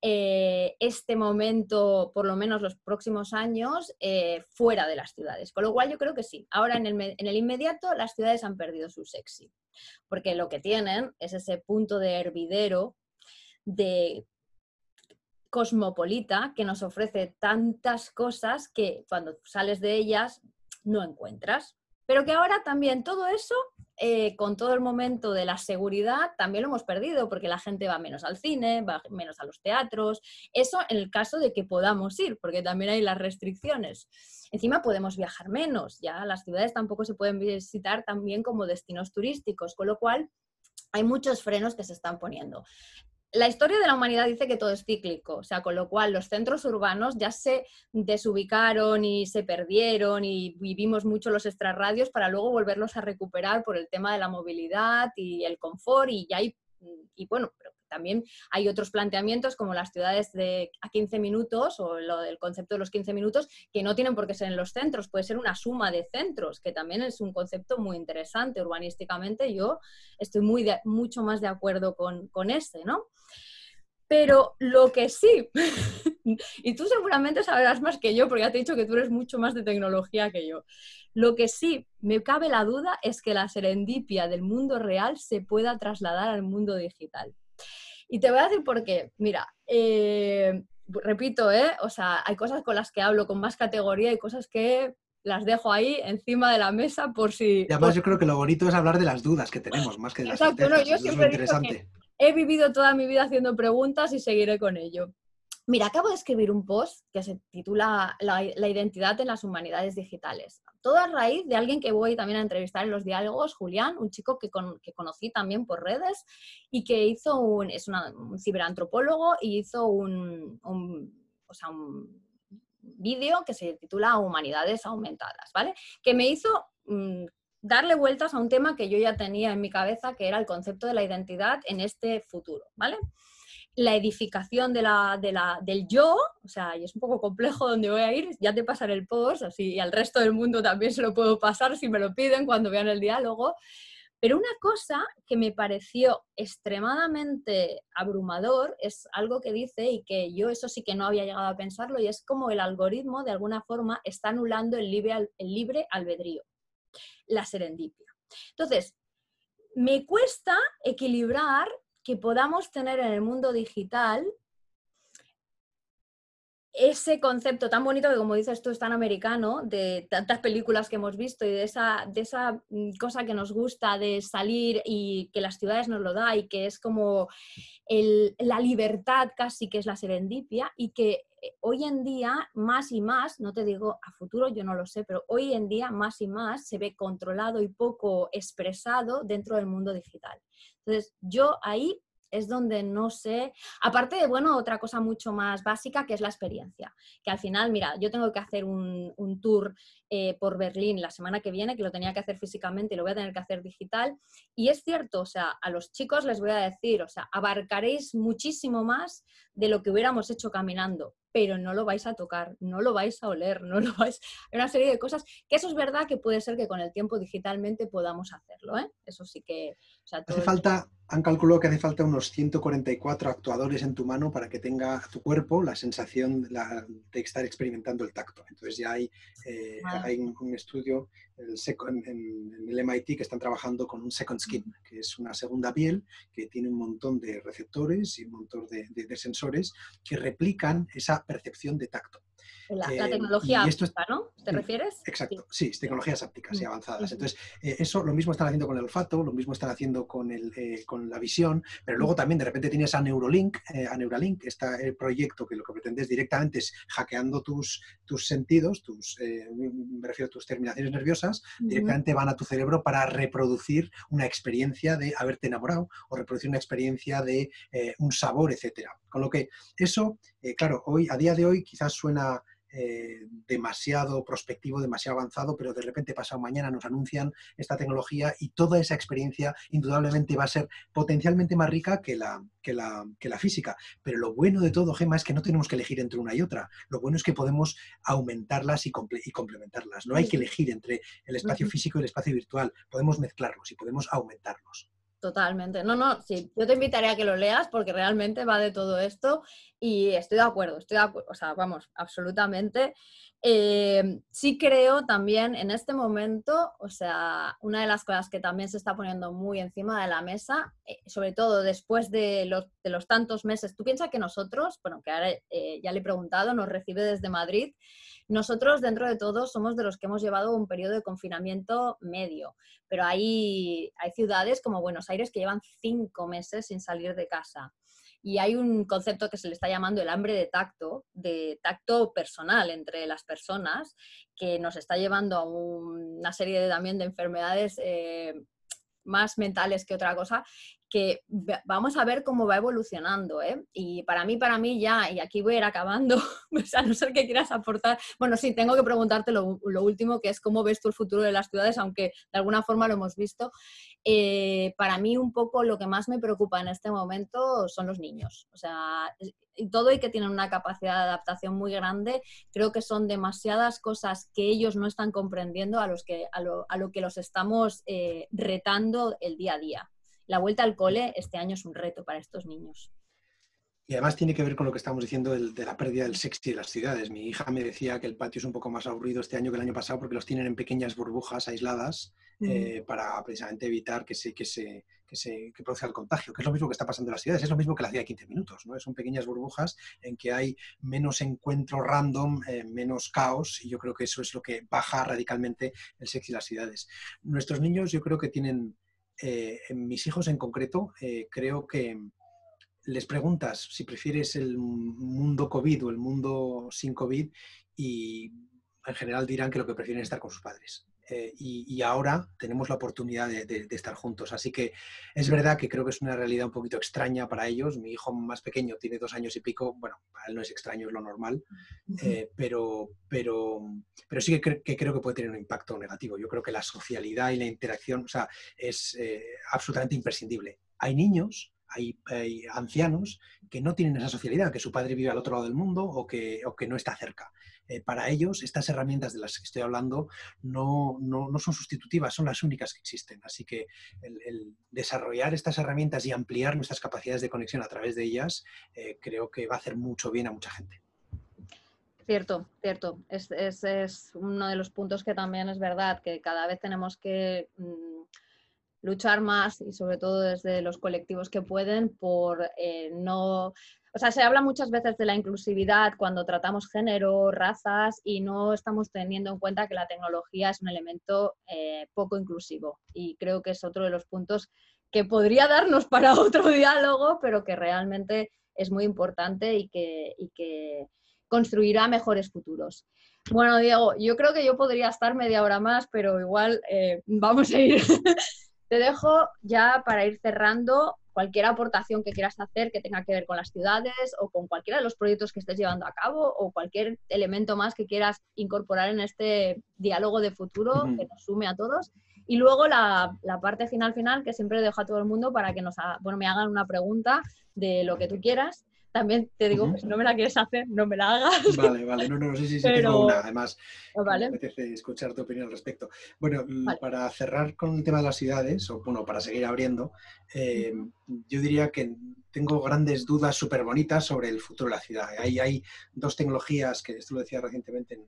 eh, este momento, por lo menos los próximos años, eh, fuera de las ciudades. Con lo cual yo creo que sí. Ahora en el, en el, inmediato las ciudades han perdido su sexy, porque lo que tienen es ese punto de hervidero de cosmopolita que nos ofrece tantas cosas que cuando sales de ellas no encuentras. Pero que ahora también todo eso, eh, con todo el momento de la seguridad, también lo hemos perdido porque la gente va menos al cine, va menos a los teatros. Eso en el caso de que podamos ir, porque también hay las restricciones. Encima podemos viajar menos, ya las ciudades tampoco se pueden visitar también como destinos turísticos, con lo cual hay muchos frenos que se están poniendo la historia de la humanidad dice que todo es cíclico, o sea, con lo cual los centros urbanos ya se desubicaron y se perdieron y vivimos mucho los extrarradios para luego volverlos a recuperar por el tema de la movilidad y el confort y ya hay, y bueno, pero también hay otros planteamientos como las ciudades de a 15 minutos o lo del concepto de los 15 minutos que no tienen por qué ser en los centros, puede ser una suma de centros, que también es un concepto muy interesante urbanísticamente. Yo estoy muy mucho más de acuerdo con, con ese, ¿no? Pero lo que sí, y tú seguramente sabrás más que yo, porque ya te he dicho que tú eres mucho más de tecnología que yo. Lo que sí me cabe la duda es que la serendipia del mundo real se pueda trasladar al mundo digital. Y te voy a decir por qué. Mira, eh, repito, ¿eh? O sea, hay cosas con las que hablo con más categoría y cosas que las dejo ahí encima de la mesa por si... Y además yo creo que lo bonito es hablar de las dudas que tenemos, más que de las Exacto, no, yo siempre es interesante. he vivido toda mi vida haciendo preguntas y seguiré con ello. Mira, acabo de escribir un post que se titula la, identidad en las humanidades digitales. Todo a raíz de alguien que voy también a entrevistar en los diálogos, Julián, un chico que, conocí también por redes y que hizo un, es un ciberantropólogo y hizo un, vídeo que se titula Humanidades Aumentadas, ¿vale? Que me hizo mm, darle vueltas a un tema que yo ya tenía en mi cabeza, que era el concepto de la identidad en este futuro, ¿vale? La edificación de la, del yo, o sea, y es un poco complejo donde voy a ir, ya te pasaré el post, así, y al resto del mundo también se lo puedo pasar si me lo piden cuando vean el diálogo. Pero una cosa que me pareció extremadamente abrumador es algo que dice y que yo eso sí que no había llegado a pensarlo y es como el algoritmo de alguna forma está anulando el libre, el libre albedrío, la serendipia. Entonces, me cuesta equilibrar que podamos tener en el mundo digital ese concepto tan bonito que, como dices tú, es tan americano, de tantas películas que hemos visto y de esa, de esa mm, cosa que nos gusta de salir y que las ciudades nos lo da y que es como la libertad casi que es la serendipia y que hoy en día más y más, no te digo a futuro, yo no lo sé, pero hoy en día más y más se ve controlado y poco expresado dentro del mundo digital. Entonces, yo ahí es donde no sé, aparte de, bueno, otra cosa mucho más básica que es la experiencia, que al final, mira, yo tengo que hacer un, tour eh, por Berlín la semana que viene, que lo tenía que hacer físicamente y lo voy a tener que hacer digital, y es cierto, o sea, a los chicos les voy a decir, o sea, abarcaréis muchísimo más de lo que hubiéramos hecho caminando, pero no lo vais a tocar, no lo vais a oler, no lo vais... Hay una serie de cosas que eso es verdad que puede ser que con el tiempo digitalmente podamos hacerlo, ¿eh? Eso sí que... Hace falta, han calculado que hace falta unos 144 actuadores en tu mano para que tenga tu cuerpo la sensación de estar experimentando el tacto. Entonces ya hay, eh, hay un, estudio en, el MIT que están trabajando con un second skin, que es una segunda piel que tiene un montón de receptores y un montón de sensores que replican esa percepción de tacto. La, eh, tecnología áptica, ¿no? ¿Te refieres? Exacto, sí, tecnologías ápticas y mm. avanzadas. Entonces, eh, eso lo mismo están haciendo con el olfato, lo mismo están haciendo con, el, eh, con la visión, pero luego también de repente tienes a Neuralink, a Neuralink, este proyecto que lo que pretendes directamente es hackeando tus, tus sentidos, tus, me refiero a tus terminaciones nerviosas, directamente van a tu cerebro para reproducir una experiencia de haberte enamorado o reproducir una experiencia de un sabor, etcétera. Con lo que eso, claro, hoy, a día de hoy quizás suena eh, demasiado prospectivo, demasiado avanzado, pero de repente pasado mañana nos anuncian esta tecnología y toda esa experiencia indudablemente va a ser potencialmente más rica que la, que la, que la física. Pero lo bueno de todo, Gema, es que no tenemos que elegir entre una y otra. Lo bueno es que podemos aumentarlas y, y complementarlas. No hay que elegir entre el espacio físico y el espacio virtual. Podemos mezclarlos y podemos aumentarlos. Totalmente. No, no, sí, yo te invitaría a que lo leas porque realmente va de todo esto y estoy de acuerdo, estoy de acuerdo, o sea, vamos, absolutamente. Eh, sí creo también en este momento, o sea, una de las cosas que también se está poniendo muy encima de la mesa, eh, sobre todo después de los, de los, tantos meses, tú piensas que nosotros, bueno, que ahora eh, ya le he preguntado, nos recibe desde Madrid, nosotros, dentro de todo, somos de los que hemos llevado un periodo de confinamiento medio, pero hay, hay ciudades como Buenos Aires que llevan cinco meses sin salir de casa. Y hay un concepto que se le está llamando el hambre de tacto, de tacto personal entre las personas, que nos está llevando a una serie de, también de enfermedades eh, más mentales que otra cosa, que vamos a ver cómo va evolucionando. ¿eh? Y para mí, para mí ya, y aquí voy a ir acabando, a no ser que quieras aportar, bueno, sí, tengo que preguntarte lo, último, que es cómo ves tú el futuro de las ciudades, aunque de alguna forma lo hemos visto. Eh, para mí un poco lo que más me preocupa en este momento son los niños. O sea, todo y que tienen una capacidad de adaptación muy grande, creo que son demasiadas cosas que ellos no están comprendiendo a, los que, a, lo, a lo que los estamos eh, retando el día a día la vuelta al cole este año es un reto para estos niños. Y además tiene que ver con lo que estamos diciendo de, la pérdida del sexy de las ciudades. Mi hija me decía que el patio es un poco más aburrido este año que el año pasado porque los tienen en pequeñas burbujas aisladas eh, para precisamente evitar que se, que se, que se que produzca el contagio, que es lo mismo que está pasando en las ciudades, es lo mismo que la ciudad de 15 minutos, ¿no? Son pequeñas burbujas en que hay menos encuentro random, eh, menos caos, y yo creo que eso es lo que baja radicalmente el sexy de las ciudades. Nuestros niños yo creo que tienen eh, mis hijos en concreto, creo que les preguntas si prefieres el mundo COVID o el mundo sin COVID y en general dirán que lo que prefieren es estar con sus padres. Eh, y, ahora tenemos la oportunidad de, estar juntos. Así que es verdad que creo que es una realidad un poquito extraña para ellos. Mi hijo más pequeño tiene dos años y pico, bueno, para él no es extraño, es lo normal, eh, pero, pero, pero sí que, creo que puede tener un impacto negativo. Yo creo que la socialidad y la interacción o sea, es eh, absolutamente imprescindible. Hay niños hay, ancianos que no tienen esa socialidad, que su padre vive al otro lado del mundo o que, o que no está cerca. Eh, para ellos estas herramientas de las que estoy hablando no, son sustitutivas, son las únicas que existen. Así que el, desarrollar estas herramientas y ampliar nuestras capacidades de conexión a través de ellas eh, creo que va a hacer mucho bien a mucha gente. Cierto, cierto. Es, es, uno de los puntos que también es verdad, que cada vez tenemos que mm, luchar más y sobre todo desde los colectivos que pueden por eh, no o sea, se habla muchas veces de la inclusividad cuando tratamos género, razas y no estamos teniendo en cuenta que la tecnología es un elemento eh, poco inclusivo. Y creo que es otro de los puntos que podría darnos para otro diálogo, pero que realmente es muy importante y que, que construirá mejores futuros. Bueno, Diego, yo creo que yo podría estar media hora más, pero igual eh, vamos a ir. Te dejo ya para ir cerrando cualquier aportación que quieras hacer que tenga que ver con las ciudades o con cualquiera de los proyectos que estés llevando a cabo o cualquier elemento más que quieras incorporar en este diálogo de futuro que nos sume a todos. Y luego la, parte final final que siempre dejo a todo el mundo para que nos bueno, me hagan una pregunta de lo que tú quieras también te digo que si no me la quieres hacer, no me la hagas. Vale, vale, no, no, sí, sí, sí, tengo una. Además, oh, me apetece escuchar tu opinión al respecto. Bueno, para cerrar con el tema de las ciudades, o bueno, para seguir abriendo, eh, yo diría que tengo grandes dudas súper bonitas sobre el futuro de la ciudad. Hay, hay dos tecnologías, que esto lo decía recientemente en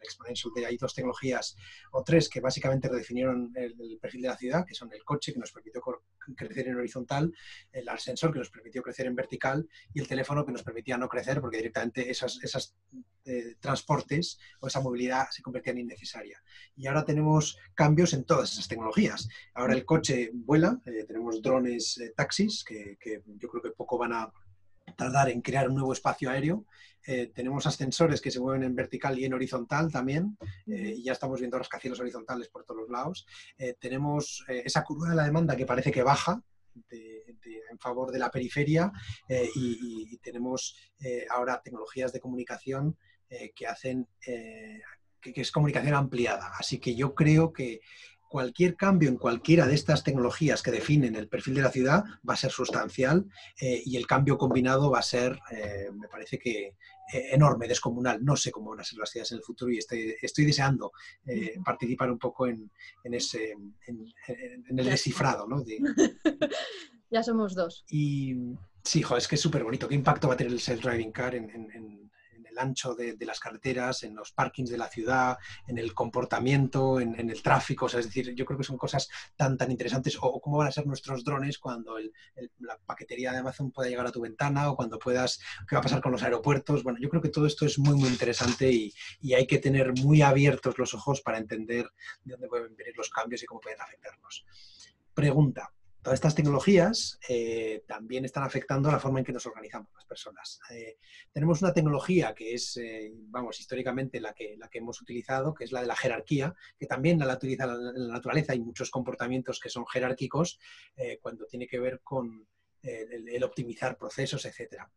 Exponential hay dos tecnologías o tres que básicamente redefinieron el, perfil de la ciudad, que son el coche, que nos permitió crecer en horizontal, el ascensor, que nos permitió crecer en vertical, y el teléfono, que nos permitía no crecer, porque directamente esos esas, eh, transportes o esa movilidad se convertían en innecesaria. Y ahora tenemos cambios en todas esas tecnologías. Ahora el coche vuela, eh, tenemos drones, eh, taxis, que, que yo creo que poco van a tardar en crear un nuevo espacio aéreo. Eh, tenemos ascensores que se mueven en vertical y en horizontal también, eh, y ya estamos viendo rascacielos horizontales por todos los lados. Eh, tenemos esa curva de la demanda que parece que baja, en favor de la periferia y, tenemos ahora tecnologías de comunicación que hacen, que, es comunicación ampliada. Así que yo creo que cualquier cambio en cualquiera de estas tecnologías que definen el perfil de la ciudad va a ser sustancial y el cambio combinado va a ser, me parece que enorme, descomunal. No sé cómo van a ser las ciudades en el futuro y estoy, estoy deseando participar un poco en, ese, en, el descifrado. ¿no? ya somos dos. Y sí, jo, es que es súper bonito. ¿Qué impacto va a tener el self-driving car en, ancho de, las carreteras, en los parkings de la ciudad, en el comportamiento, en, el tráfico? es decir, yo creo que son cosas tan, tan interesantes. O, cómo van a ser nuestros drones cuando la paquetería de Amazon pueda llegar a tu ventana o cuando puedas, qué va a pasar con los aeropuertos. Bueno, yo creo que todo esto es muy, muy interesante y, y hay que tener muy abiertos los ojos para entender de dónde pueden venir los cambios y cómo pueden afectarnos. Pregunta, Todas estas tecnologías eh, también están afectando la forma en que nos organizamos las personas. Eh, tenemos una tecnología que es, eh, vamos, históricamente la que, la que hemos utilizado, que es la de la jerarquía, que también la utiliza la, naturaleza. Hay muchos comportamientos que son jerárquicos cuando tiene que ver con el, optimizar procesos, etcétera.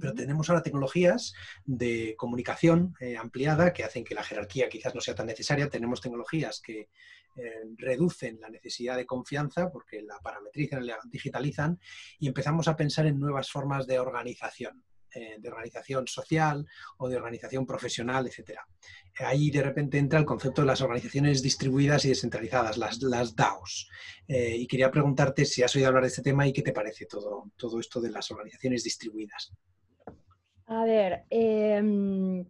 Pero tenemos ahora tecnologías de comunicación ampliada que hacen que la jerarquía quizás no sea tan necesaria. Tenemos tecnologías que eh, reducen la necesidad de confianza porque la parametrizan, la digitalizan y empezamos a pensar en nuevas formas de organización eh, de organización social o de organización profesional, etc. Ahí de repente entra el concepto de las organizaciones distribuidas y descentralizadas, las, las DAOs. Eh, y quería preguntarte si has oído hablar de este tema y qué te parece todo, todo esto de las organizaciones distribuidas. A ver, em,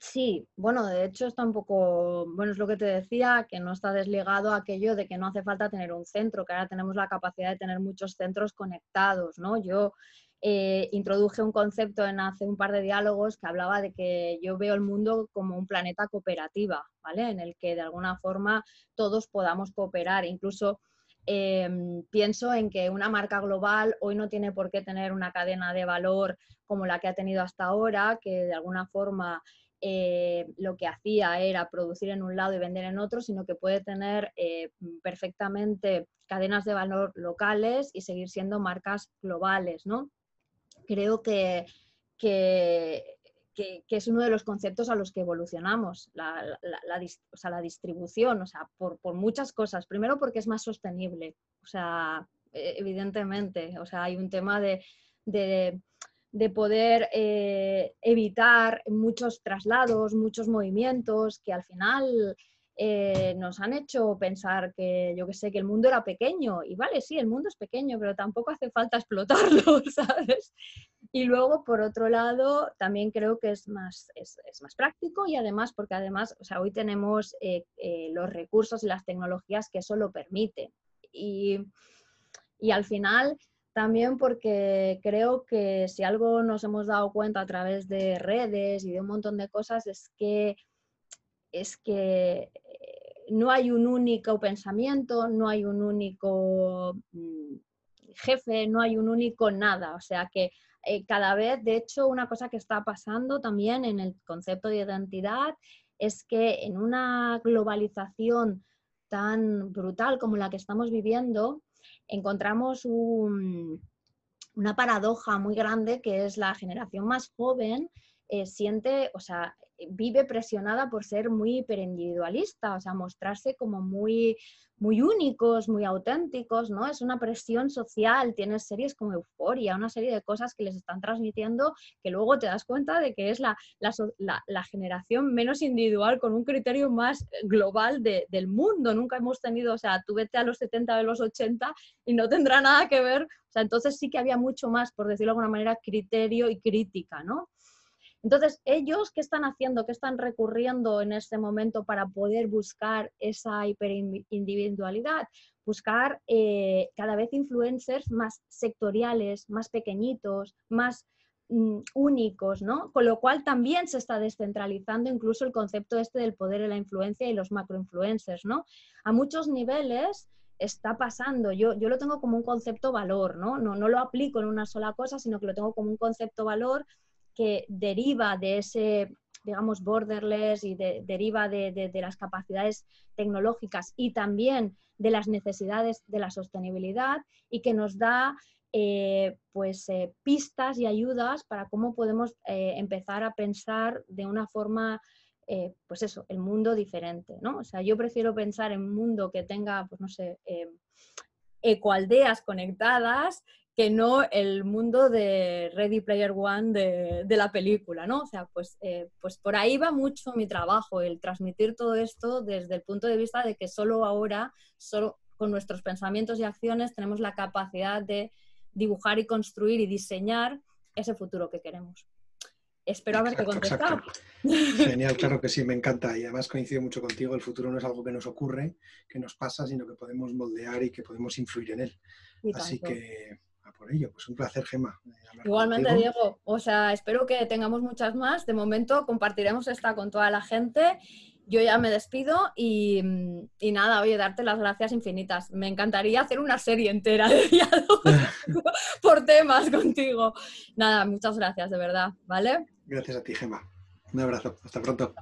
Sí, bueno, de hecho está un poco, bueno, es lo que te decía, que no está desligado a aquello de que no hace falta tener un centro, que ahora tenemos la capacidad de tener muchos centros conectados, ¿no? Yo eh, introduje un concepto en hace un par de diálogos que hablaba de que yo veo el mundo como un planeta cooperativa, ¿vale? En el que de alguna forma todos podamos cooperar, incluso... Em, pienso en que una marca global hoy no tiene por qué tener una cadena de valor como la que ha tenido hasta ahora, que de alguna forma eh, lo que hacía era producir en un lado y vender en otro, sino que puede tener eh, perfectamente cadenas de valor locales y seguir siendo marcas globales, ¿no? Creo que, que, es uno de los conceptos a los que evolucionamos, la, la, distribución, o sea, por, muchas cosas. Primero porque es más sostenible, o sea, e, evidentemente, o sea, hay un tema de de poder eh, evitar muchos traslados, muchos movimientos que al final eh, nos han hecho pensar que, yo que sé, que el mundo era pequeño. Y vale, sí, el mundo es pequeño, pero tampoco hace falta explotarlo, ¿sabes? Y luego, por otro lado, también creo que es más, es, más práctico y además, porque además, o sea, hoy tenemos eh, los recursos y las tecnologías que eso lo permiten. Y, y al final, también porque creo que si algo nos hemos dado cuenta a través de redes y de un montón de cosas es que, es que eh, no hay un único pensamiento, no hay un único mm, jefe, no hay un único nada. O sea que eh, cada vez, de hecho, una cosa que está pasando también en el concepto de identidad es que en una globalización tan brutal como la que estamos viviendo, encontramos una paradoja muy grande que es la generación más joven eh, siente, o sea, vive presionada por ser muy hiperindividualista, o sea, mostrarse como muy, muy únicos, muy auténticos, ¿no? Es una presión social, tienes series como Euforia, una serie de cosas que les están transmitiendo que luego te das cuenta de que es la, la, generación menos individual con un criterio más global del mundo. Nunca hemos tenido, o sea, tú vete a los 70 de los 80 y no tendrá nada que ver, o sea, entonces sí que había mucho más, por decirlo de alguna manera, criterio y crítica, ¿no? Entonces, ellos, ¿qué están haciendo? ¿Qué están recurriendo en este momento para poder buscar esa hiperindividualidad? Buscar eh, cada vez influencers más sectoriales, más pequeñitos, más mm, únicos, ¿no? Con lo cual también se está descentralizando incluso el concepto este del poder y la influencia y los macroinfluencers, ¿no? A muchos niveles está pasando. Yo, yo lo tengo como un concepto valor, ¿no? ¿no? No lo aplico en una sola cosa, sino que lo tengo como un concepto valor que deriva de ese, digamos, borderless y deriva de, las capacidades tecnológicas y también de las necesidades de la sostenibilidad y que nos da eh, pues pistas y ayudas para cómo podemos empezar a pensar de una forma pues eso, el mundo diferente, ¿no? O sea, yo prefiero pensar en un mundo que tenga, pues no sé, ecoaldeas conectadas que no el mundo de Ready Player One de, la película, ¿no? O sea, pues, eh, pues por ahí va mucho mi trabajo, el transmitir todo esto desde el punto de vista de que solo ahora, solo con nuestros pensamientos y acciones tenemos la capacidad de dibujar y construir y diseñar ese futuro que queremos. Espero haberte contestado. Genial, claro que sí, me encanta. Y además coincido mucho contigo, el futuro no es algo que nos ocurre, que nos pasa, sino que podemos moldear y que podemos influir en él. Así que por ello. Pues un placer, Gema. Igualmente, Diego. O sea, espero que tengamos muchas más. De momento compartiremos esta con toda la gente. Yo ya me despido y, nada, oye, darte las gracias infinitas. Me encantaría hacer una serie entera de diálogos por temas contigo. Nada, muchas gracias, de verdad, ¿vale? Gracias a ti, Gema. Un abrazo. Hasta pronto.